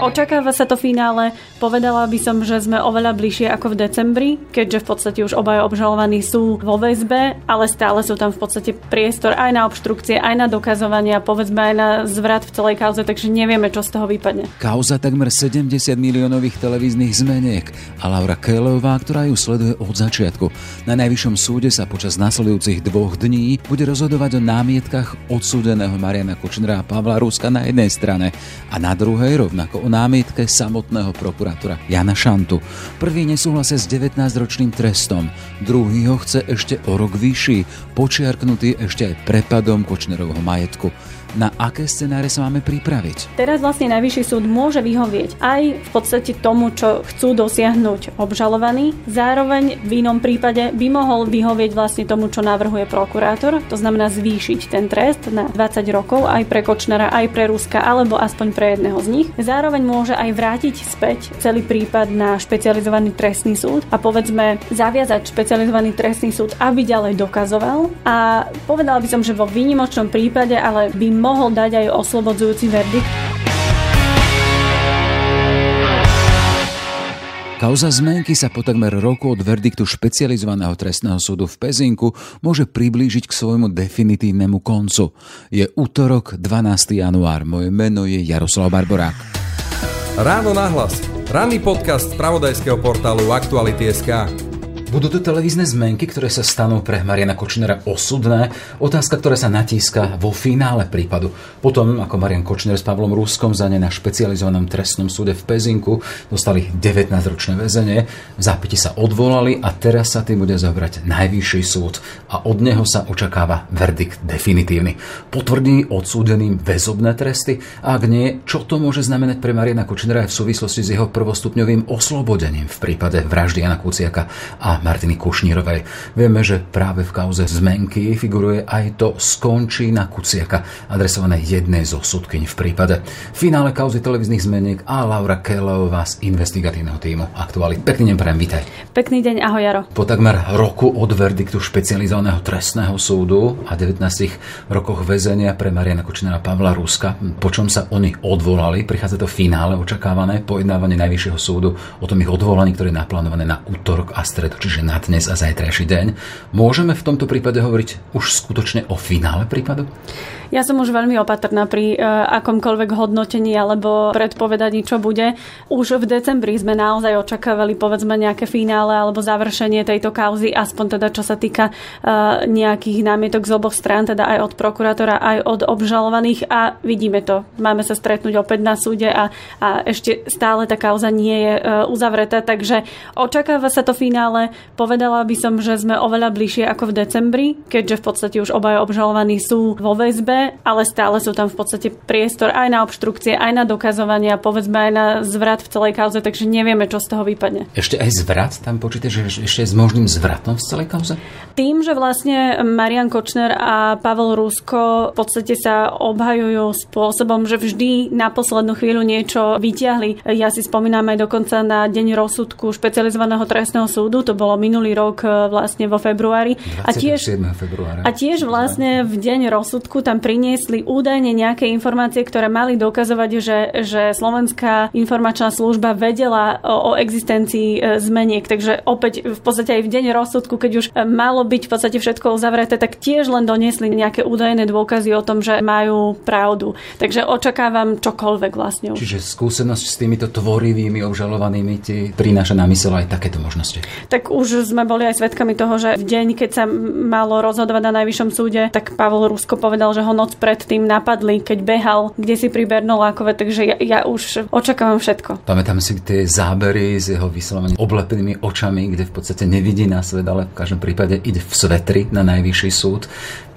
Očakáva sa to finále. Povedala by som, že sme oveľa bližšie ako v decembri, keďže v podstate už obaja obžalovaní sú vo väzbe, ale stále sú tam v podstate priestor aj na obštrukcie, aj na dokazovania, povedzme aj na zvrat v celej kauze, takže nevieme, čo z toho vypadne. Kauza takmer 70 miliónových televíznych zmeniek a Laura Kelová, ktorá ju sleduje od začiatku. Na najvyššom súde sa počas nasledujúcich dvoch dní bude rozhodovať o námietkach odsúdeného Mariana Kočnera a Pavla Ruska na jednej strane a na druhej rovnako o námietke samotného prokurátora Jana Šantu. Prvý nesúhlasia s 19-ročným trestom, druhý ho chce ešte o rok vyšší, počiarknutý ešte aj prepadom Kočnerovho majetku na aké scenáre sa máme pripraviť? Teraz vlastne Najvyšší súd môže vyhovieť aj v podstate tomu, čo chcú dosiahnuť obžalovaní. Zároveň v inom prípade by mohol vyhovieť vlastne tomu, čo navrhuje prokurátor, to znamená zvýšiť ten trest na 20 rokov aj pre Kočnera, aj pre Ruska, alebo aspoň pre jedného z nich. Zároveň môže aj vrátiť späť celý prípad na špecializovaný trestný súd a povedzme zaviazať špecializovaný trestný súd, aby ďalej dokazoval. A povedala by som, že vo výnimočnom prípade, ale by mohol dať aj oslobodzujúci verdikt. Kauza zmenky sa po takmer roku od verdiktu špecializovaného trestného súdu v Pezinku môže priblížiť k svojmu definitívnemu koncu. Je útorok 12. január. Moje meno je Jaroslav Barborák. Ráno nahlas. Ranný podcast z pravodajského portálu Aktuality.sk. Budú to televízne zmenky, ktoré sa stanú pre Mariana Kočnera osudné. Otázka, ktorá sa natíska vo finále prípadu. Potom, ako Marian Kočner s Pavlom Ruskom za ne na špecializovanom trestnom súde v Pezinku dostali 19-ročné väzenie, v zápite sa odvolali a teraz sa tým bude zabrať najvyšší súd a od neho sa očakáva verdikt definitívny. Potvrdí odsúdeným väzobné tresty ak nie, čo to môže znamenať pre Mariana Kočnera aj v súvislosti s jeho prvostupňovým oslobodením v prípade vraždy Jana Kuciaka a Martiny Kušnírovej. Vieme, že práve v kauze zmenky figuruje aj to skončí na Kuciaka, adresované jednej zo sudkyň v prípade. V finále kauzy televíznych zmeniek a Laura Kellová z investigatívneho týmu Aktuály. Pekný deň prajem, vítaj. Pekný deň, ahoj Jaro. Po takmer roku od verdiktu špecializovaného trestného súdu a 19 rokoch väzenia pre Mariana Kočnera Pavla Ruska, po čom sa oni odvolali, prichádza to finále očakávané pojednávanie Najvyššieho súdu o tom ich odvolaní, ktoré je naplánované na útorok a stredu, čiže na dnes a zajtrajší deň. Môžeme v tomto prípade hovoriť už skutočne o finále prípadu? Ja som už veľmi opatrná pri uh, akomkoľvek hodnotení alebo predpovedaní, čo bude. Už v decembri sme naozaj očakávali povedzme nejaké finále alebo završenie tejto kauzy, aspoň teda čo sa týka uh, nejakých námietok z oboch strán, teda aj od prokurátora, aj od obžalovaných a vidíme to. Máme sa stretnúť opäť na súde a, a ešte stále tá kauza nie je uh, uzavretá, takže očakáva sa to finále. Povedala by som, že sme oveľa bližšie ako v decembri, keďže v podstate už obaja obžalovaní sú vo väzbe ale stále sú tam v podstate priestor aj na obštrukcie, aj na dokazovania, povedzme aj na zvrat v celej kauze, takže nevieme, čo z toho vypadne. Ešte aj zvrat tam počíte, že ešte s možným zvratom v celej kauze? Tým, že vlastne Marian Kočner a Pavel Rusko v podstate sa obhajujú spôsobom, že vždy na poslednú chvíľu niečo vyťahli. Ja si spomínam aj dokonca na deň rozsudku špecializovaného trestného súdu, to bolo minulý rok e, vlastne vo februári. A tiež, februára. A tiež vlastne v deň rozsudku tam priniesli údajne nejaké informácie, ktoré mali dokazovať, že, že Slovenská informačná služba vedela o, o existencii e, zmeniek. Takže opäť v podstate aj v deň rozsudku, keď už e, malo byť v podstate všetko uzavreté, tak tiež len doniesli nejaké údajné dôkazy o tom, že majú pravdu. Takže očakávam čokoľvek vlastne už. Čiže skúsenosť s týmito tvorivými obžalovanými ti prináša na mysel aj takéto možnosti. Tak už sme boli aj svedkami toho, že v deň, keď sa malo rozhodovať na najvyššom súde, tak Pavol Rusko povedal, že ho noc predtým napadli, keď behal kde si pri Bernolákove, takže ja, ja už očakávam všetko. Pamätám si tie zábery z jeho vyslovene oblepenými očami, kde v podstate nevidí na svet, ale v každom prípade ide v svetri na najvyšší súd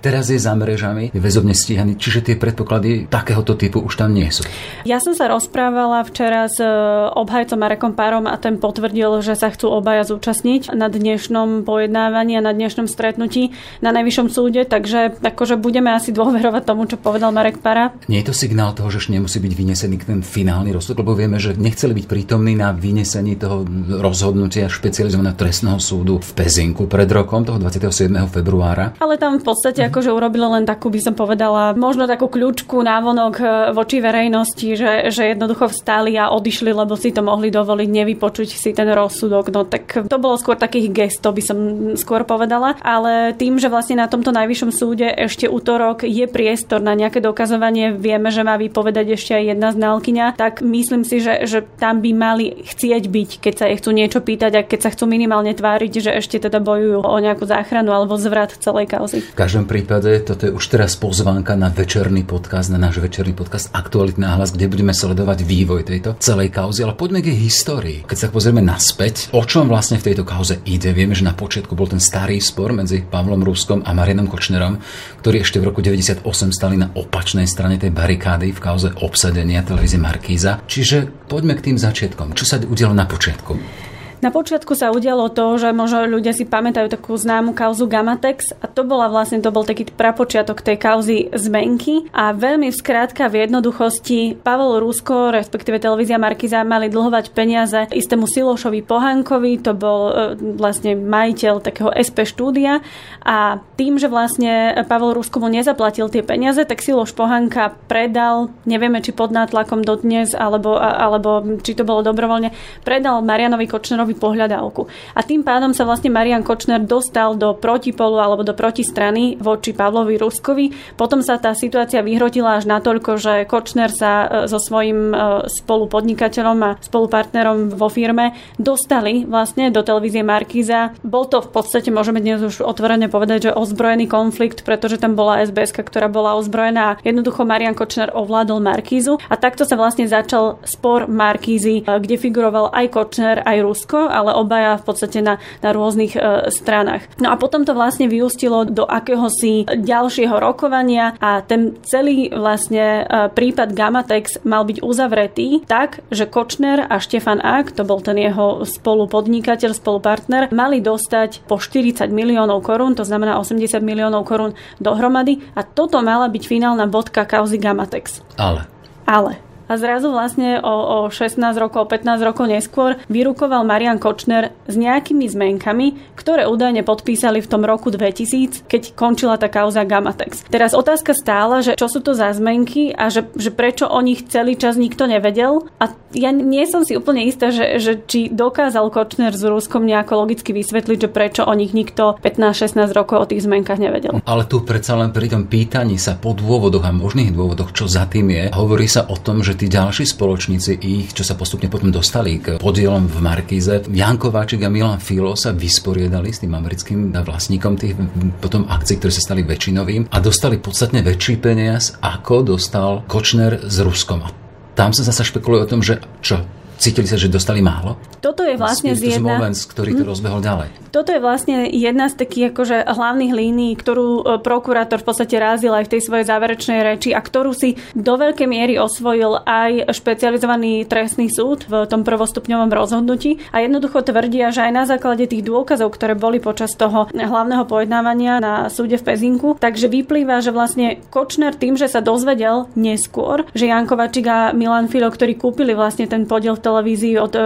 teraz je za mrežami, je väzobne stíhaný, čiže tie predpoklady takéhoto typu už tam nie sú. Ja som sa rozprávala včera s e, obhajcom Marekom Párom a ten potvrdil, že sa chcú obaja zúčastniť na dnešnom pojednávaní a na dnešnom stretnutí na Najvyššom súde, takže akože budeme asi dôverovať tomu, čo povedal Marek Para. Nie je to signál toho, že nemusí byť vynesený ten finálny rozsudok, lebo vieme, že nechceli byť prítomní na vynesení toho rozhodnutia špecializovaného trestného súdu v Pezinku pred rokom, toho 27. februára. Ale tam v podstate akože urobili len takú, by som povedala, možno takú kľúčku návonok e, voči verejnosti, že, že jednoducho vstali a odišli, lebo si to mohli dovoliť nevypočuť si ten rozsudok. No tak to bolo skôr takých gestov, by som skôr povedala. Ale tým, že vlastne na tomto najvyššom súde ešte útorok je priestor na nejaké dokazovanie, vieme, že má vypovedať ešte aj jedna znalkyňa, tak myslím si, že, že tam by mali chcieť byť, keď sa ich chcú niečo pýtať a keď sa chcú minimálne tváriť, že ešte teda bojujú o nejakú záchranu alebo zvrat celej kauzy. V každom prípade toto je už teraz pozvánka na večerný podcast, na náš večerný podcast Aktualitná hlas, kde budeme sledovať vývoj tejto celej kauzy, ale poďme k jej histórii. Keď sa pozrieme naspäť, o čom vlastne v tejto kauze ide? Vieme, že na počiatku bol ten starý spor medzi Pavlom Ruskom a Marianom Kočnerom, ktorí ešte v roku 98 stali na opačnej strane tej barikády v kauze obsadenia televízie Markíza. Čiže poďme k tým začiatkom. Čo sa udialo na počiatku? Na počiatku sa udialo to, že možno ľudia si pamätajú takú známu kauzu Gamatex a to bola vlastne, to bol taký prapočiatok tej kauzy zmenky. A veľmi v skrátka v jednoduchosti Pavel Rusko, respektíve televízia Markiza mali dlhovať peniaze istému Silošovi Pohankovi, to bol e, vlastne majiteľ takého SP štúdia. A tým, že vlastne Pavel Rusko mu nezaplatil tie peniaze, tak Siloš Pohanka predal, nevieme či pod nátlakom dodnes, alebo, alebo či to bolo dobrovoľne, predal Marianovi Kočnerovi spraviť pohľadávku. A tým pádom sa vlastne Marian Kočner dostal do protipolu alebo do protistrany voči Pavlovi Ruskovi. Potom sa tá situácia vyhrotila až natoľko, že Kočner sa e, so svojím e, spolupodnikateľom a spolupartnerom vo firme dostali vlastne do televízie Markíza. Bol to v podstate, môžeme dnes už otvorene povedať, že ozbrojený konflikt, pretože tam bola SBS, ktorá bola ozbrojená. Jednoducho Marian Kočner ovládol Markízu a takto sa vlastne začal spor Markízy, e, kde figuroval aj Kočner, aj Rusko ale obaja v podstate na, na rôznych e, stranách. No a potom to vlastne vyústilo do akéhosi ďalšieho rokovania a ten celý vlastne e, prípad Gamatex mal byť uzavretý tak, že Kočner a Štefan Ak, to bol ten jeho spolupodnikateľ, spolupartner, mali dostať po 40 miliónov korún, to znamená 80 miliónov korún dohromady a toto mala byť finálna bodka kauzy Gamatex. Ale. Ale a zrazu vlastne o, o 16 rokov, 15 rokov neskôr vyrukoval Marian Kočner s nejakými zmenkami, ktoré údajne podpísali v tom roku 2000, keď končila tá kauza Gamatex. Teraz otázka stála, že čo sú to za zmenky a že, že prečo o nich celý čas nikto nevedel. A ja nie som si úplne istá, že, že či dokázal Kočner s Ruskom nejako logicky vysvetliť, že prečo o nich nikto 15-16 rokov o tých zmenkách nevedel. Ale tu predsa len pri tom pýtaní sa po dôvodoch a možných dôvodoch, čo za tým je, hovorí sa o tom, že tí ďalší spoločníci ich, čo sa postupne potom dostali k podielom v Markíze, Jan Kováčik a Milan Filo sa vysporiadali s tým americkým vlastníkom tých potom akcií, ktoré sa stali väčšinovým a dostali podstatne väčší peniaz, ako dostal Kočner s Ruskom. A tam sa zase špekuluje o tom, že čo, cítili sa, že dostali málo? Toto je vlastne z jedna... moment, ktorý to hm. rozbehol ďalej. Toto je vlastne jedna z takých akože hlavných línií, ktorú e, prokurátor v podstate rázil aj v tej svojej záverečnej reči a ktorú si do veľkej miery osvojil aj špecializovaný trestný súd v tom prvostupňovom rozhodnutí a jednoducho tvrdia, že aj na základe tých dôkazov, ktoré boli počas toho hlavného pojednávania na súde v Pezinku, takže vyplýva, že vlastne Kočner tým, že sa dozvedel neskôr, že Jan Kovačik a Milan Filo, ktorí kúpili vlastne ten podiel v televízii od e, e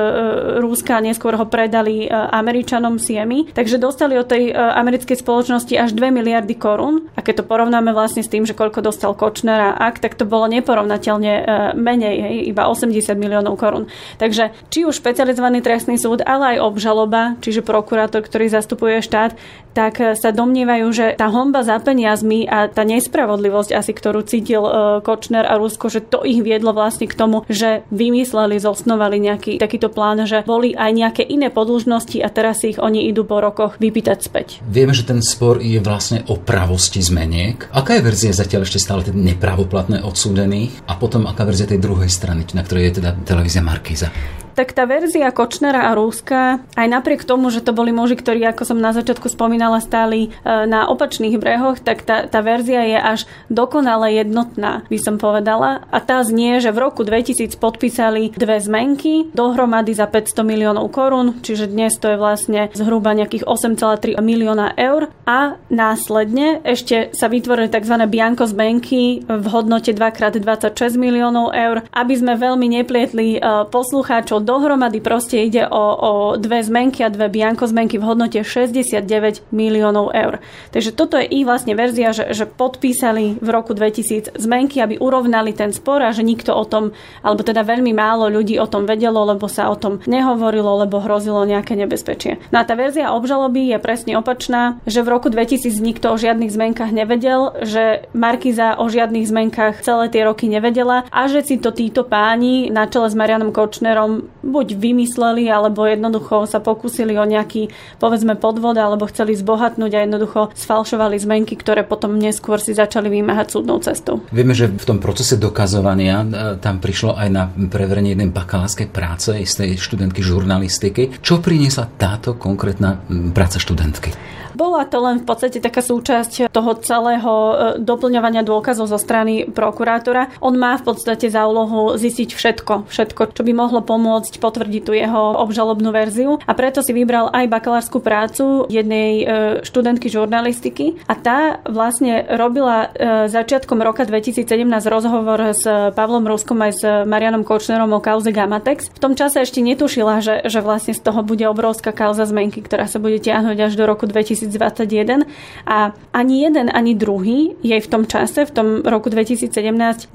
Rúska neskôr ho predali e, Američanom Siemi, takže dostali od tej americkej spoločnosti až 2 miliardy korún. A keď to porovnáme vlastne s tým, že koľko dostal Kočner a ak, tak to bolo neporovnateľne menej, hej, iba 80 miliónov korún. Takže či už špecializovaný trestný súd, ale aj obžaloba, čiže prokurátor, ktorý zastupuje štát, tak sa domnievajú, že tá homba za peniazmi a tá nespravodlivosť asi, ktorú cítil Kočner a Rusko, že to ich viedlo vlastne k tomu, že vymysleli, zosnovali nejaký takýto plán, že boli aj nejaké iné podĺžnosti a teraz ich oni idú po rokoch vypýtať späť. Vieme, že ten spor je vlastne o pravosti zmeniek. Aká je verzia zatiaľ ešte stále teda nepravoplatné odsúdených? A potom aká verzia tej druhej strany, na ktorej je teda televízia Markíza? Tak tá verzia Kočnera a Rúska, aj napriek tomu, že to boli muži, ktorí, ako som na začiatku spomínala, stáli e, na opačných brehoch, tak tá, tá verzia je až dokonale jednotná, by som povedala. A tá znie, že v roku 2000 podpísali dve zmenky, dohromady za 500 miliónov korún, čiže dnes to je vlastne zhruba nejakých 8,3 milióna eur. A následne ešte sa vytvorili tzv. bianko zmenky v hodnote 2x26 miliónov eur, aby sme veľmi neplietli e, poslucháčov dohromady proste ide o, o dve zmenky a dve bianko zmenky v hodnote 69 miliónov eur. Takže toto je ich vlastne verzia, že, že podpísali v roku 2000 zmenky, aby urovnali ten spor a že nikto o tom, alebo teda veľmi málo ľudí o tom vedelo, lebo sa o tom nehovorilo, lebo hrozilo nejaké nebezpečie. No a tá verzia obžaloby je presne opačná, že v roku 2000 nikto o žiadnych zmenkách nevedel, že Markiza o žiadnych zmenkách celé tie roky nevedela a že si to títo páni na čele s Marianom Kočnerom buď vymysleli, alebo jednoducho sa pokúsili o nejaký, povedzme, podvod, alebo chceli zbohatnúť a jednoducho sfalšovali zmenky, ktoré potom neskôr si začali vymáhať súdnou cestou. Vieme, že v tom procese dokazovania e, tam prišlo aj na preverenie jednej bakalárskej práce istej študentky žurnalistiky. Čo priniesla táto konkrétna práca študentky? Bola to len v podstate taká súčasť toho celého e, doplňovania dôkazov zo strany prokurátora. On má v podstate za úlohu zistiť všetko, všetko, čo by mohlo pomôcť potvrdiť tú jeho obžalobnú verziu. A preto si vybral aj bakalárskú prácu jednej e, študentky žurnalistiky a tá vlastne robila e, začiatkom roka 2017 rozhovor s Pavlom Ruskom aj s Marianom Kočnerom o kauze Gamatex. V tom čase ešte netušila, že, že vlastne z toho bude obrovská kauza zmenky, ktorá sa bude tiahnuť až do roku 2000 2021 a ani jeden, ani druhý jej v tom čase, v tom roku 2017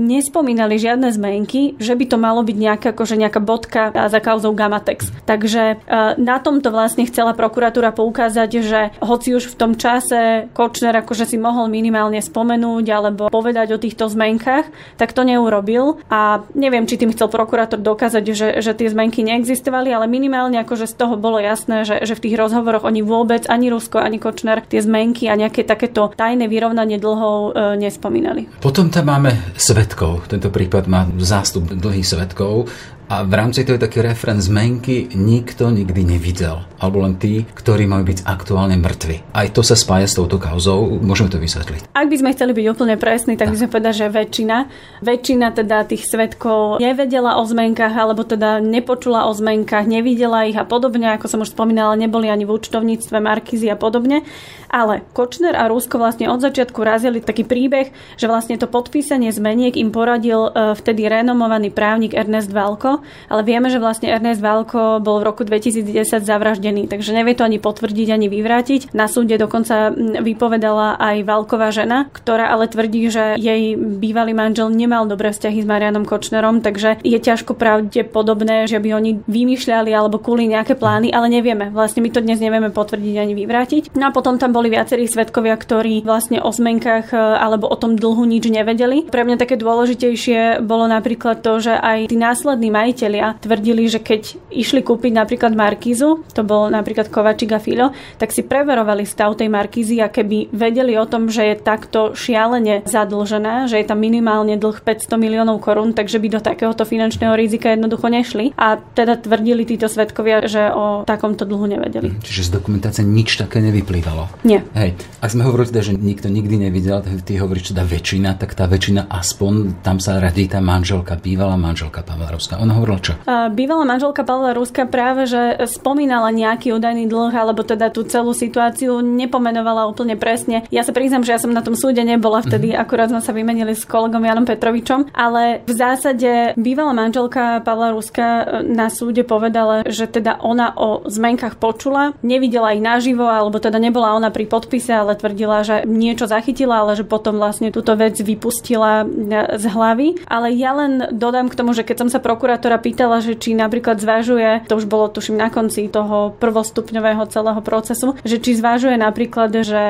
nespomínali žiadne zmenky, že by to malo byť nejaká, akože nejaká bodka za kauzou Gamatex. Takže e, na tomto vlastne chcela prokuratúra poukázať, že hoci už v tom čase Kočner akože si mohol minimálne spomenúť alebo povedať o týchto zmenkách, tak to neurobil a neviem, či tým chcel prokurátor dokázať, že, že tie zmenky neexistovali, ale minimálne akože z toho bolo jasné, že, že v tých rozhovoroch oni vôbec ani Rusko, ani Kočner tie zmenky a nejaké takéto tajné vyrovnanie dlhov e, nespomínali. Potom tam máme svetkov. Tento prípad má zástup dlhých svetkov a v rámci toho je taký refren zmenky nikto nikdy nevidel. Alebo len tí, ktorí majú byť aktuálne mŕtvi. Aj to sa spája s touto kauzou. Môžeme to vysvetliť. Ak by sme chceli byť úplne presní, tak by sme povedali, že väčšina, väčšina teda tých svetkov nevedela o zmenkách, alebo teda nepočula o zmenkách, nevidela ich a podobne, ako som už spomínala, neboli ani v účtovníctve, Markizy a podobne. Ale Kočner a Rusko vlastne od začiatku razili taký príbeh, že vlastne to podpísanie zmeniek im poradil e, vtedy renomovaný právnik Ernest Valko, ale vieme, že vlastne Ernest Valko bol v roku 2010 zavraždený, takže nevie to ani potvrdiť, ani vyvrátiť. Na súde dokonca vypovedala aj Valková žena, ktorá ale tvrdí, že jej bývalý manžel nemal dobré vzťahy s Marianom Kočnerom, takže je ťažko pravdepodobné, že by oni vymýšľali alebo kuli nejaké plány, ale nevieme. Vlastne my to dnes nevieme potvrdiť ani vyvrátiť. No a potom tam bol boli viacerí svetkovia, ktorí vlastne o zmenkách e, alebo o tom dlhu nič nevedeli. Pre mňa také dôležitejšie bolo napríklad to, že aj tí následní majiteľia tvrdili, že keď išli kúpiť napríklad Markízu, to bol napríklad Kovačik a Filo, tak si preverovali stav tej Markízy a keby vedeli o tom, že je takto šialene zadlžená, že je tam minimálne dlh 500 miliónov korún, takže by do takéhoto finančného rizika jednoducho nešli. A teda tvrdili títo svetkovia, že o takomto dlhu nevedeli. Čiže z dokumentácie nič také nevyplývalo. Nie. Nie. Hej, ak sme hovorili teda, že nikto nikdy nevidel, ty hovoríš teda väčšina, tak tá väčšina aspoň, tam sa radí tá manželka, bývalá manželka Pavla Ruska. Ona hovorila čo? Bývalá manželka Pavla Ruska práve, že spomínala nejaký údajný dlh, alebo teda tú celú situáciu nepomenovala úplne presne. Ja sa priznám, že ja som na tom súde nebola vtedy, mm-hmm. akurát sme sa vymenili s kolegom Janom Petrovičom, ale v zásade bývalá manželka Pavla Ruska e, na súde povedala, že teda ona o zmenkách počula, nevidela ich naživo, alebo teda nebola ona pri pri podpise, ale tvrdila, že niečo zachytila, ale že potom vlastne túto vec vypustila e, z hlavy. Ale ja len dodám k tomu, že keď som sa prokurátora pýtala, že či napríklad zvažuje, to už bolo tuším na konci toho prvostupňového celého procesu, že či zvažuje napríklad, že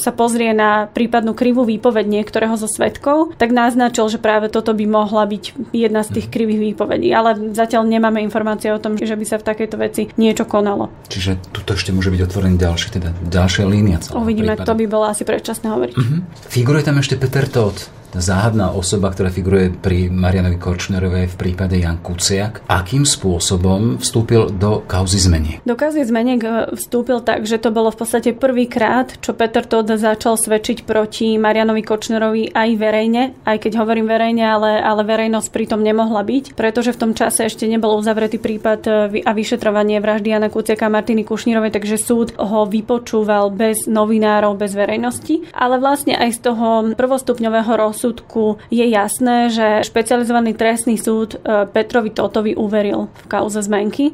sa pozrie na prípadnú krivú výpoveď niektorého zo svetkov, tak naznačil, že práve toto by mohla byť jedna z tých krivých výpovedí. Ale zatiaľ nemáme informácie o tom, že by sa v takejto veci niečo konalo. Čiže tuto ešte môže byť otvorený ďalší, teda ďalšia línia Uvidíme, prípadu. to by bolo asi predčasné hovoriť. Uh-huh. Figuruje tam ešte Peter Todt záhadná osoba, ktorá figuruje pri Marianovi Korčnerovej v prípade Jan Kuciak. Akým spôsobom vstúpil do kauzy zmeniek? Do kauzy zmeniek e, vstúpil tak, že to bolo v podstate prvýkrát, čo Peter Todd začal svedčiť proti Marianovi Kočnerovi aj verejne, aj keď hovorím verejne, ale, ale verejnosť pritom nemohla byť, pretože v tom čase ešte nebol uzavretý prípad e, a vyšetrovanie vraždy Jana Kuciaka a Martiny Kušnírovej, takže súd ho vypočúval bez novinárov, bez verejnosti. Ale vlastne aj z toho prvostupňového rozsudku rozsudku je jasné, že špecializovaný trestný súd e, Petrovi Totovi uveril v kauze zmenky.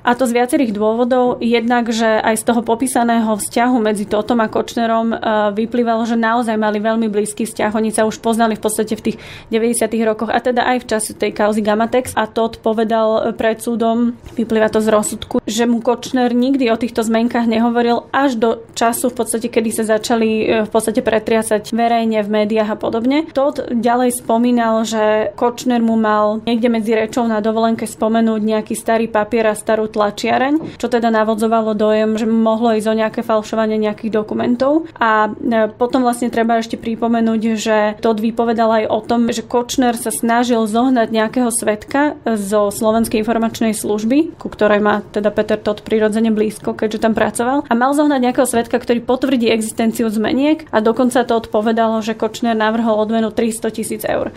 A to z viacerých dôvodov. Jednak, že aj z toho popísaného vzťahu medzi Totom a Kočnerom e, vyplývalo, že naozaj mali veľmi blízky vzťah. Oni sa už poznali v podstate v tých 90. rokoch a teda aj v čase tej kauzy Gamatex. A Tot povedal pred súdom, vyplýva to z rozsudku, že mu Kočner nikdy o týchto zmenkách nehovoril až do času v podstate, kedy sa začali e, v podstate pretriasať verejne v médiách a podobne. Tot ďalej spomínal, že Kočner mu mal niekde medzi rečou na dovolenke spomenúť nejaký starý papier a starú tlačiareň, čo teda navodzovalo dojem, že mohlo ísť o nejaké falšovanie nejakých dokumentov. A e, potom vlastne treba ešte pripomenúť, že Todd vypovedal aj o tom, že Kočner sa snažil zohnať nejakého svetka zo Slovenskej informačnej služby, ku ktorej má teda Peter Todd prirodzene blízko, keďže tam pracoval. A mal zohnať nejakého svetka, ktorý potvrdí existenciu zmeniek a dokonca to odpovedalo, že Kočner navrhol odmenu 300 tisíc eur.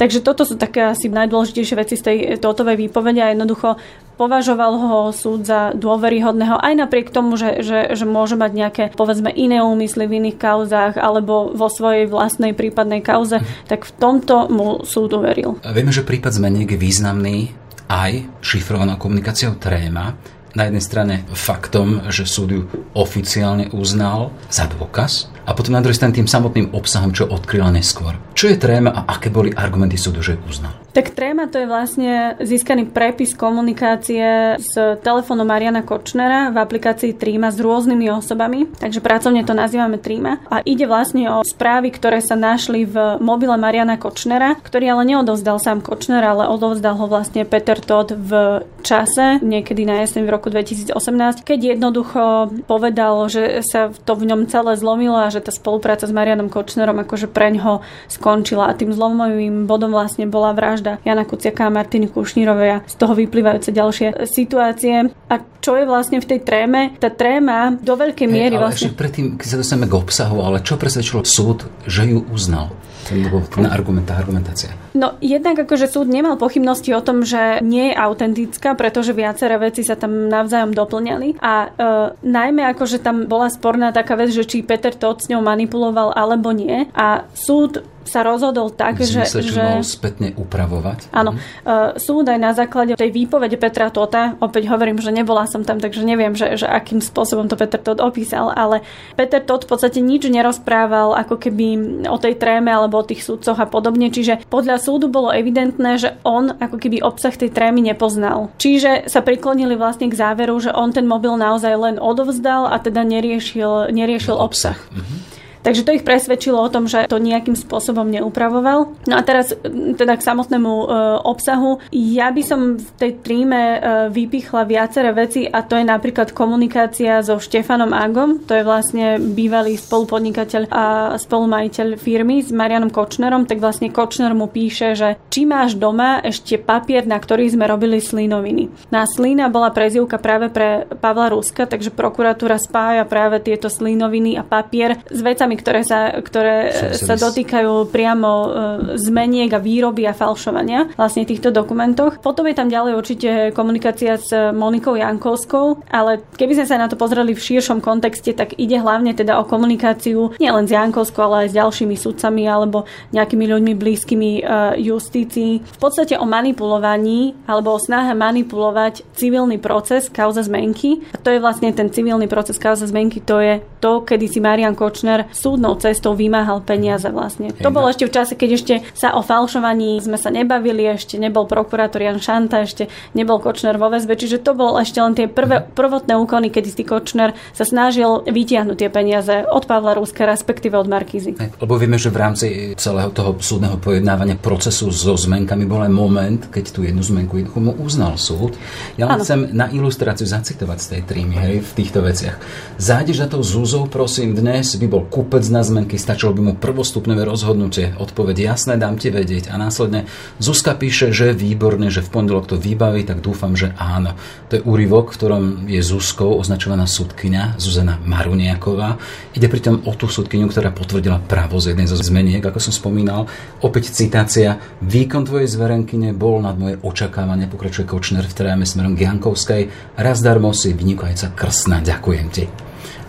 Takže toto sú také asi najdôležitejšie veci z tej totovej výpovede a jednoducho považoval ho súd za dôveryhodného aj napriek tomu, že, že, že môže mať nejaké povedzme iné úmysly v iných kauzách alebo vo svojej vlastnej prípadnej kauze, tak v tomto mu súd uveril. Vieme, že prípad zmeniek je významný aj šifrovanou komunikáciou tréma. Na jednej strane faktom, že súd ju oficiálne uznal za dôkaz, a potom na druhej strane tým samotným obsahom, čo odkryla neskôr. Čo je tréma a aké boli argumenty súdu, že uznal? Tak tréma to je vlastne získaný prepis komunikácie s telefónom Mariana Kočnera v aplikácii Tríma s rôznymi osobami, takže pracovne to nazývame Tríma. A ide vlastne o správy, ktoré sa našli v mobile Mariana Kočnera, ktorý ale neodovzdal sám Kočner, ale odovzdal ho vlastne Peter Todd v čase, niekedy na jeseň v roku 2018, keď jednoducho povedal, že sa to v ňom celé zlomilo a že tá spolupráca s Marianom Kočnerom akože preň ho skončila a tým zlomovým bodom vlastne bola vražda Jana Kuciaka a Martiny Kušnírovej a z toho vyplývajúce ďalšie situácie. A čo je vlastne v tej tréme? Tá tréma do veľkej miery hey, ale vlastne... Ešte predtým, keď sa dostaneme k obsahu, ale čo presvedčilo súd, že ju uznal? lebo na argumentá, argumentácia. No jednak akože súd nemal pochybnosti o tom, že nie je autentická, pretože viaceré veci sa tam navzájom doplňali a e, najmä akože tam bola sporná taká vec, že či Peter Todt s ňou manipuloval alebo nie a súd sa rozhodol tak, že... že mohol spätne upravovať? Áno. Mhm. Súd aj na základe tej výpovede Petra Tota, opäť hovorím, že nebola som tam, takže neviem, že, že akým spôsobom to Peter Tot opísal, ale Peter Tot v podstate nič nerozprával ako keby o tej tréme alebo o tých súdcoch a podobne, čiže podľa súdu bolo evidentné, že on ako keby obsah tej trémy nepoznal. Čiže sa priklonili vlastne k záveru, že on ten mobil naozaj len odovzdal a teda neriešil, neriešil obsah. Mm-hmm. Takže to ich presvedčilo o tom, že to nejakým spôsobom neupravoval. No a teraz teda k samotnému e, obsahu. Ja by som v tej tríme e, vypichla viaceré veci a to je napríklad komunikácia so Štefanom Agom, to je vlastne bývalý spolupodnikateľ a spolumajiteľ firmy s Marianom Kočnerom, tak vlastne Kočner mu píše, že či máš doma ešte papier, na ktorý sme robili slínoviny. Na slína bola prezivka práve pre Pavla Ruska, takže prokuratúra spája práve tieto slínoviny a papier s vecami vecami, ktoré sa, ktoré sa dotýkajú priamo e, zmeniek a výroby a falšovania vlastne týchto dokumentoch. Potom je tam ďalej určite komunikácia s Monikou Jankovskou, ale keby sme sa na to pozreli v širšom kontexte, tak ide hlavne teda o komunikáciu nielen s Jankovskou, ale aj s ďalšími sudcami alebo nejakými ľuďmi blízkymi e, justícii. V podstate o manipulovaní alebo o snahe manipulovať civilný proces kauza zmenky. A to je vlastne ten civilný proces kauza zmenky, to je to, kedy si Marian Kočner súdnou cestou vymáhal peniaze vlastne. Hej, to bolo no. ešte v čase, keď ešte sa o falšovaní sme sa nebavili, ešte nebol prokurátor Jan Šanta, ešte nebol Kočner vo väzbe, čiže to bolo ešte len tie prvé, mhm. prvotné úkony, kedy si Kočner sa snažil vytiahnuť tie peniaze od Pavla Ruska, respektíve od Markízy. Lebo vieme, že v rámci celého toho súdneho pojednávania procesu so zmenkami bol aj moment, keď tú jednu zmenku mu uznal súd. Ja len chcem na ilustráciu zacitovať z tej trímy, hej, v týchto veciach. Zájdeš za tou Zuzou, prosím, dnes by bol kup kúpec na zmenky, stačilo by mu prvostupné rozhodnutie. Odpoveď jasné, dám ti vedieť. A následne Zuzka píše, že je výborné, že v pondelok to vybaví, tak dúfam, že áno. To je úryvok, v ktorom je Zuzkou označovaná sudkynia Zuzana Maruniaková. Ide pritom o tú sudkyňu, ktorá potvrdila právo z jednej zo zmeniek, ako som spomínal. Opäť citácia. Výkon tvojej zverenkyne bol nad moje očakávanie, pokračuje Kočner v tréme smerom k Jankovskej. Raz darmo si vynikajúca krsna, ďakujem ti.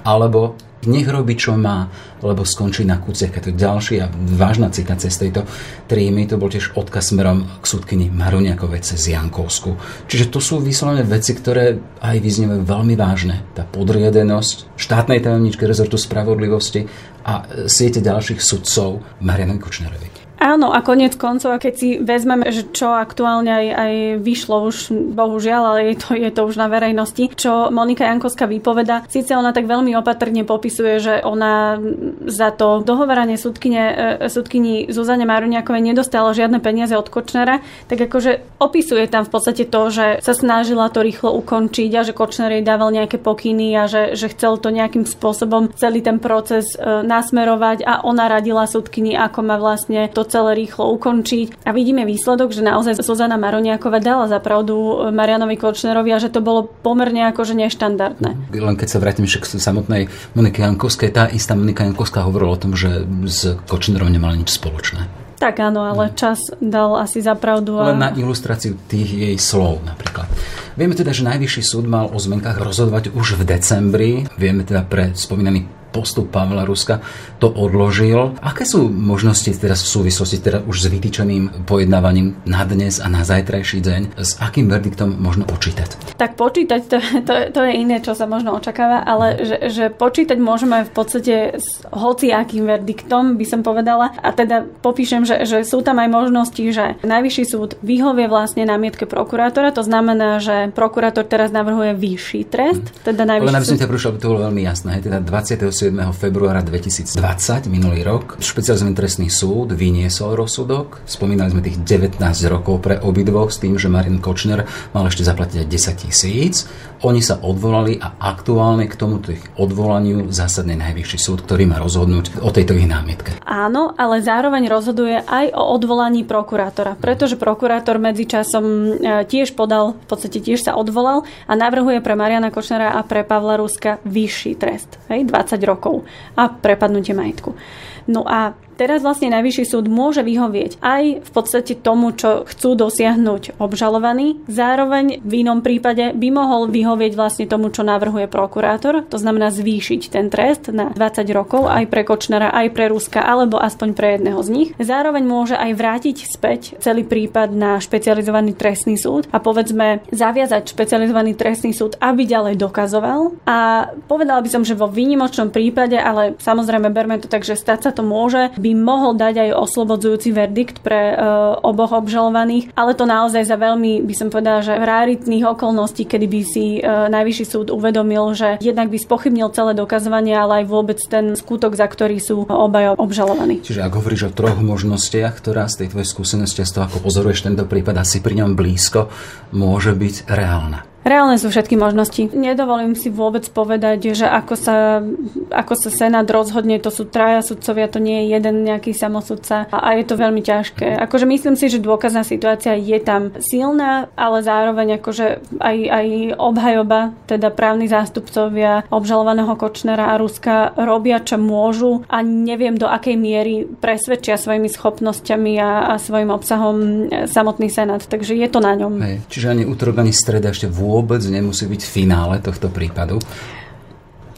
Alebo nech robí, čo má, lebo skončí na kuciach. To je ďalšia vážna citácia z tejto trímy, to bol tiež odkaz smerom k súdkyni Maruniakovej cez Jankovsku. Čiže to sú vyslovené veci, ktoré aj vyznievajú veľmi vážne. Tá podriadenosť štátnej tajomničky rezortu spravodlivosti a siete ďalších sudcov Marianovi Kočnerovi. Áno, a konec koncov, keď si vezmeme, že čo aktuálne aj, aj vyšlo už, bohužiaľ, ale je to, je to už na verejnosti, čo Monika Jankovská vypoveda, síce ona tak veľmi opatrne popisuje, že ona za to dohovaranie súdkyne, e, súdkyni Zuzane Maruniakovej nedostala žiadne peniaze od Kočnera, tak akože opisuje tam v podstate to, že sa snažila to rýchlo ukončiť a že Kočner jej dával nejaké pokyny a že, že chcel to nejakým spôsobom celý ten proces e, nasmerovať a ona radila súdkyni, ako má vlastne to celé rýchlo ukončiť. A vidíme výsledok, že naozaj Zuzana Maroniakova dala za pravdu Marianovi Kočnerovi a že to bolo pomerne akože neštandardné. Len keď sa vrátim však k samotnej Monike Jankovskej, tá istá Monika Jankovská hovorila o tom, že s Kočnerom nemala nič spoločné. Tak áno, ale čas dal asi za pravdu. A... Len na ilustráciu tých jej slov napríklad. Vieme teda, že Najvyšší súd mal o zmenkách rozhodovať už v decembri. Vieme teda pre spomínaný postup Pavla Ruska to odložil. Aké sú možnosti teraz v súvislosti teda už s vytýčeným pojednávaním na dnes a na zajtrajší deň? S akým verdiktom možno počítať? Tak počítať, to, to, to je iné, čo sa možno očakáva, ale že, že počítať môžeme v podstate s hociakým verdiktom, by som povedala. A teda popíšem, že, že sú tam aj možnosti, že Najvyšší súd vyhovie vlastne námietke prokurátora, to znamená, že prokurátor teraz navrhuje vyšší trest. Teda najvyšší Ale aby som ťa prúšil, aby to bolo veľmi jasné. Teda 27 7. februára 2020, minulý rok, špecializovaný trestný súd vyniesol rozsudok. Spomínali sme tých 19 rokov pre obidvoch s tým, že Marin Kočner mal ešte zaplatiť aj 10 tisíc. Oni sa odvolali a aktuálne k tomuto ich odvolaniu zásadne najvyšší súd, ktorý má rozhodnúť o tejto ich námietke. Áno, ale zároveň rozhoduje aj o odvolaní prokurátora, pretože prokurátor medzičasom e, tiež podal, v podstate tiež sa odvolal a navrhuje pre Mariana Kočnera a pre Pavla Ruska vyšší trest, hej, 20 rokov a prepadnutie majetku. No a teraz vlastne Najvyšší súd môže vyhovieť aj v podstate tomu, čo chcú dosiahnuť obžalovaní. Zároveň v inom prípade by mohol vyhovieť vlastne tomu, čo navrhuje prokurátor, to znamená zvýšiť ten trest na 20 rokov aj pre Kočnera, aj pre Ruska, alebo aspoň pre jedného z nich. Zároveň môže aj vrátiť späť celý prípad na špecializovaný trestný súd a povedzme zaviazať špecializovaný trestný súd, aby ďalej dokazoval. A povedala by som, že vo výnimočnom prípade, ale samozrejme berme to tak, že stať sa to môže, by by mohol dať aj oslobodzujúci verdikt pre e, oboch obžalovaných, ale to naozaj za veľmi, by som povedala, že raritných okolností, kedy by si e, Najvyšší súd uvedomil, že jednak by spochybnil celé dokazovanie, ale aj vôbec ten skutok, za ktorý sú obaja obžalovaní. Čiže ak hovoríš o troch možnostiach, ktorá z tej tvojej skúsenosti z toho, ako pozoruješ tento prípad, asi pri ňom blízko, môže byť reálna. Reálne sú všetky možnosti. Nedovolím si vôbec povedať, že ako sa, ako sa Senát rozhodne, to sú traja sudcovia, to nie je jeden nejaký samosudca a, a je to veľmi ťažké. Akože myslím si, že dôkazná situácia je tam silná, ale zároveň akože aj, aj obhajoba, teda právni zástupcovia obžalovaného Kočnera a Ruska robia, čo môžu a neviem do akej miery presvedčia svojimi schopnosťami a, a svojim obsahom samotný Senát. Takže je to na ňom. Hej, čiže ani útorok, ani streda ešte vôbec vôbec nemusí byť finále tohto prípadu?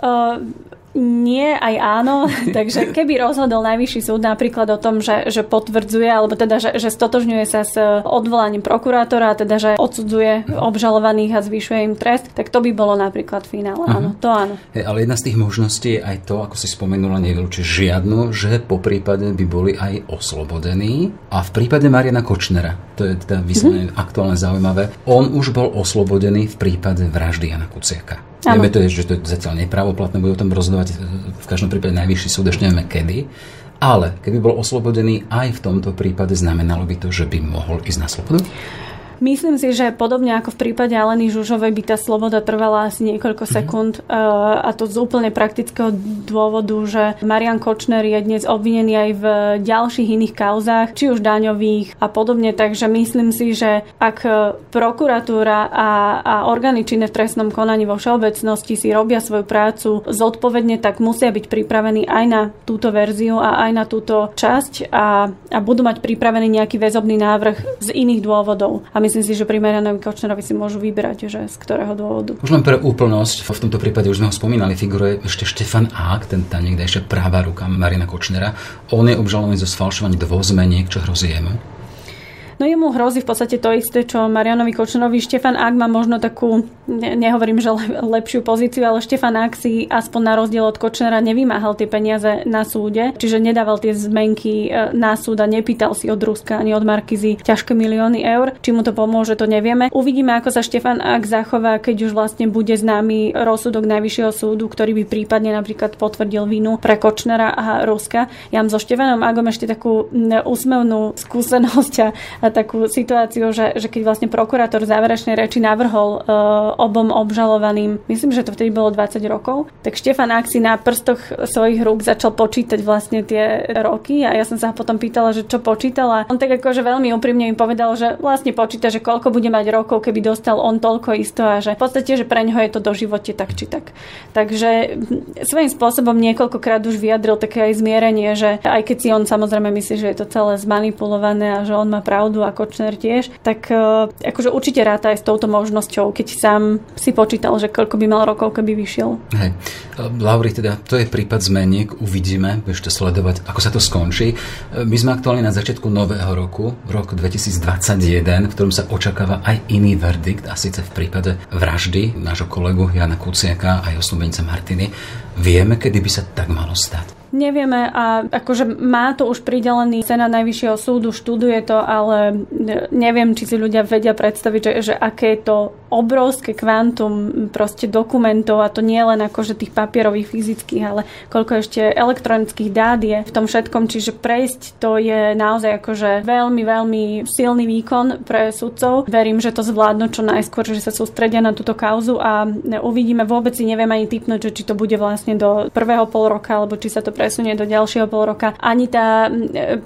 Uh, nie, aj áno. Takže keby rozhodol najvyšší súd napríklad o tom, že, že potvrdzuje, alebo teda, že, že stotožňuje sa s odvolaním prokurátora, teda, že odsudzuje obžalovaných a zvyšuje im trest, tak to by bolo napríklad finále. Uh-huh. Áno, to áno. Hey, ale jedna z tých možností je aj to, ako si spomenula, nevylúči žiadnu, že po prípade by boli aj oslobodení. A v prípade Mariana Kočnera, to je teda vyslovene uh-huh. aktuálne zaujímavé, on už bol oslobodený v prípade vraždy Jana Kuciaka. Vieme to, že to je zatiaľ nepravoplatné, bude o tom rozhodovať v každom prípade najvyšší súd, ešte nevieme kedy. Ale keby bol oslobodený aj v tomto prípade, znamenalo by to, že by mohol ísť na slobodu? Myslím si, že podobne ako v prípade Aleny Žužovej by tá sloboda trvala asi niekoľko mhm. sekúnd mm. a to z úplne praktického dôvodu, že Marian Kočner je dnes obvinený aj v ďalších iných kauzách, či už daňových a podobne, takže myslím si, že ak prokuratúra a, a orgány činné v trestnom konaní vo všeobecnosti si robia svoju prácu zodpovedne, tak musia byť pripravení aj na túto verziu a aj na túto časť a, a budú mať pripravený nejaký väzobný návrh z iných dôvodov. A my myslím si, že pri Marianovi Kočnerovi si môžu vybrať, že z ktorého dôvodu. Už len pre úplnosť, v tomto prípade už sme ho spomínali, figuruje ešte Štefan Ák, ten tá niekdejšia práva ruka Mariana Kočnera. On je obžalovaný zo sfalšovania dvozmeniek, čo hrozí jemu. No jemu hrozí v podstate to isté, čo Marianovi Kočnerovi. Štefan Ak má možno takú, ne, nehovorím, že lepšiu pozíciu, ale Štefan Ak si aspoň na rozdiel od Kočnera nevymáhal tie peniaze na súde, čiže nedával tie zmenky e, na súd a nepýtal si od Ruska ani od Markizy ťažké milióny eur. Či mu to pomôže, to nevieme. Uvidíme, ako sa Štefan Ak zachová, keď už vlastne bude známy rozsudok Najvyššieho súdu, ktorý by prípadne napríklad potvrdil vinu pre Kočnera a Ruska. Ja mám so Štefanom Agom ešte takú úsmevnú skúsenosť a takú situáciu, že, že keď vlastne prokurátor záverečnej reči navrhol uh, obom obžalovaným, myslím, že to vtedy bolo 20 rokov, tak Štefan Ak si na prstoch svojich rúk začal počítať vlastne tie roky a ja som sa potom pýtala, že čo počítala. On tak akože veľmi úprimne mi povedal, že vlastne počíta, že koľko bude mať rokov, keby dostal on toľko isto a že v podstate, že pre ňoho je to do živote tak či tak. Takže svojím spôsobom niekoľkokrát už vyjadril také aj zmierenie, že aj keď si on samozrejme myslí, že je to celé zmanipulované a že on má pravdu, pravdu a Kočner tiež, tak e, akože určite ráta aj s touto možnosťou, keď sám si počítal, že koľko by mal rokov, keby vyšiel. Hej. Lauri, teda to je prípad zmeniek, uvidíme, budeš sledovať, ako sa to skončí. E, my sme aktuálne na začiatku nového roku, rok 2021, v ktorom sa očakáva aj iný verdikt, a síce v prípade vraždy nášho kolegu Jana Kuciaka a jeho Martiny. Vieme, kedy by sa tak malo stať? Nevieme a akože má to už pridelený Senát Najvyššieho súdu, študuje to, ale neviem, či si ľudia vedia predstaviť, že, že aké je to obrovské kvantum proste dokumentov a to nie len akože tých papierových, fyzických, ale koľko ešte elektronických dát je v tom všetkom, čiže prejsť to je naozaj akože veľmi, veľmi silný výkon pre sudcov. Verím, že to zvládnu čo najskôr, že sa sústredia na túto kauzu a uvidíme, vôbec si neviem ani typnúť, či to bude vlastne do prvého pol roka, alebo či sa to pre presunie do ďalšieho pol roka. Ani tá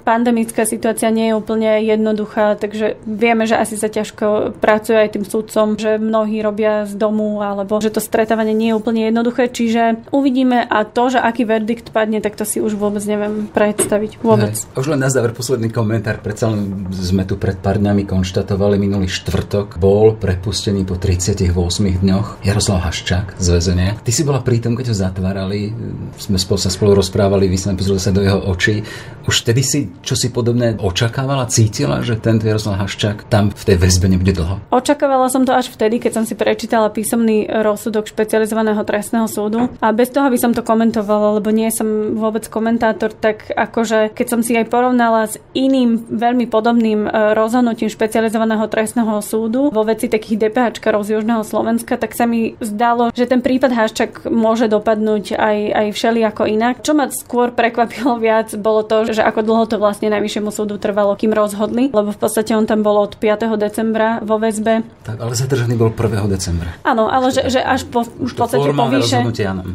pandemická situácia nie je úplne jednoduchá, takže vieme, že asi sa ťažko pracuje aj tým sudcom, že mnohí robia z domu, alebo že to stretávanie nie je úplne jednoduché, čiže uvidíme a to, že aký verdikt padne, tak to si už vôbec neviem predstaviť. Vôbec. Hej. Už len na záver posledný komentár. Predsa len sme tu pred pár dňami konštatovali, minulý štvrtok bol prepustený po 38 dňoch Jaroslav Haščák z väzenia. Ty si bola pri tom, keď ho zatvárali, sme spolu sa spolu rozprávali rozprávali, vy sme pozreli sa do jeho očí. Už vtedy si čo si podobné očakávala, cítila, že ten Jaroslav Haščák tam v tej väzbe nebude dlho? Očakávala som to až vtedy, keď som si prečítala písomný rozsudok špecializovaného trestného súdu a bez toho, aby som to komentovala, lebo nie som vôbec komentátor, tak akože keď som si aj porovnala s iným veľmi podobným e, rozhodnutím špecializovaného trestného súdu vo veci takých DPHčkarov z Južného Slovenska, tak sa mi zdalo, že ten prípad Haščák môže dopadnúť aj, aj všelijako inak. Čo ma skôr prekvapilo viac, bolo to, že ako dlho to vlastne Najvyššiemu súdu trvalo, kým rozhodli, lebo v podstate on tam bol od 5. decembra vo väzbe. Tak, ale zadržaný bol 1. decembra. Áno, ale že, že až po, v podstate po výše,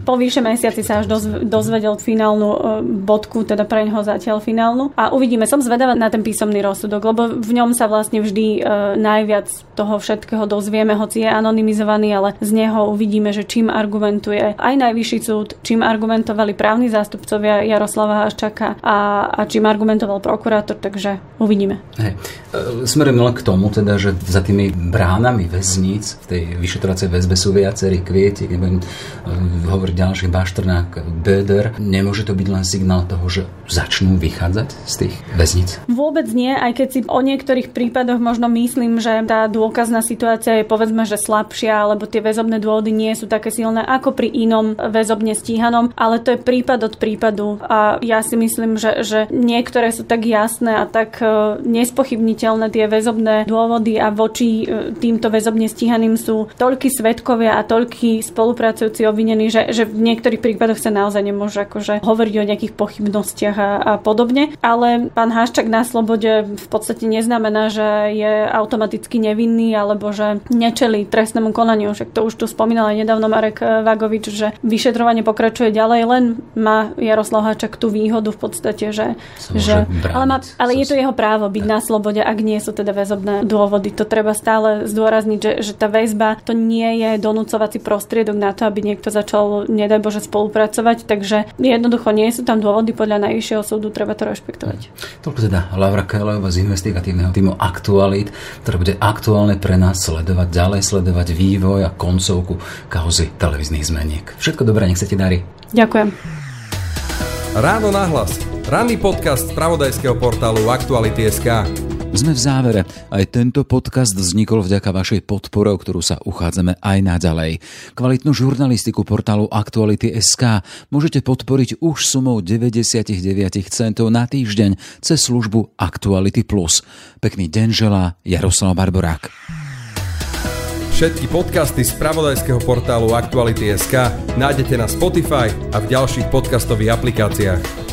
po výše mesiaci sa až dozvedel finálnu e, bodku, teda pre neho zatiaľ finálnu. A uvidíme, som zvedavá na ten písomný rozsudok, lebo v ňom sa vlastne vždy e, najviac toho všetkého dozvieme, hoci je anonymizovaný, ale z neho uvidíme, že čím argumentuje aj Najvyšší súd, čím argumentovali právni zástup zástupcovia Jaroslava Haščaka a, a čím argumentoval prokurátor, takže uvidíme. Hej. E, smerujem len k tomu, teda, že za tými bránami väzníc v tej vyšetrovacej väzbe sú viacerí kvieti, nebudem e, hovoriť ďalších Bašternák, Böder. Nemôže to byť len signál toho, že začnú vychádzať z tých väzníc? Vôbec nie, aj keď si o niektorých prípadoch možno myslím, že tá dôkazná situácia je povedzme, že slabšia, alebo tie väzobné dôvody nie sú také silné ako pri inom väzobne stíhanom, ale to je prípad od prípadu a ja si myslím, že, že niektoré sú tak jasné a tak e, nespochybniteľné tie väzobné dôvody a voči e, týmto väzobne stíhaným sú toľky svetkovia a toľky spolupracujúci obvinení, že, že v niektorých prípadoch sa naozaj nemôže akože hovoriť o nejakých pochybnostiach a podobne. Ale pán Haščák na slobode v podstate neznamená, že je automaticky nevinný alebo že nečeli trestnému konaniu. Však to už tu spomínal aj nedávno Marek Vagovič, že vyšetrovanie pokračuje ďalej, len má Jaroslav Hačak tú výhodu v podstate, že... že ale, má, ale je to jeho právo byť na slobode, ak nie sú teda väzobné dôvody. To treba stále zdôrazniť, že, že tá väzba to nie je donúcovací prostriedok na to, aby niekto začal, nedaj Bože, spolupracovať, takže jednoducho nie sú tam dôvody podľa najvyššieho súdu, treba to rešpektovať. Toľko teda Laura Kelejová z investigatívneho týmu Aktualit, ktoré bude aktuálne pre nás sledovať, ďalej sledovať vývoj a koncovku kauzy televíznych zmeniek. Všetko dobré, nech sa ti darí. Ďakujem. Ráno nahlas. Ranný podcast z pravodajského portálu Aktuality.sk. Sme v závere. Aj tento podcast vznikol vďaka vašej podpore, o ktorú sa uchádzame aj naďalej. Kvalitnú žurnalistiku portálu Aktuality.sk môžete podporiť už sumou 99 centov na týždeň cez službu Aktuality+. Pekný deň želá Jaroslav Barborák. Všetky podcasty z pravodajského portálu Aktuality.sk nájdete na Spotify a v ďalších podcastových aplikáciách.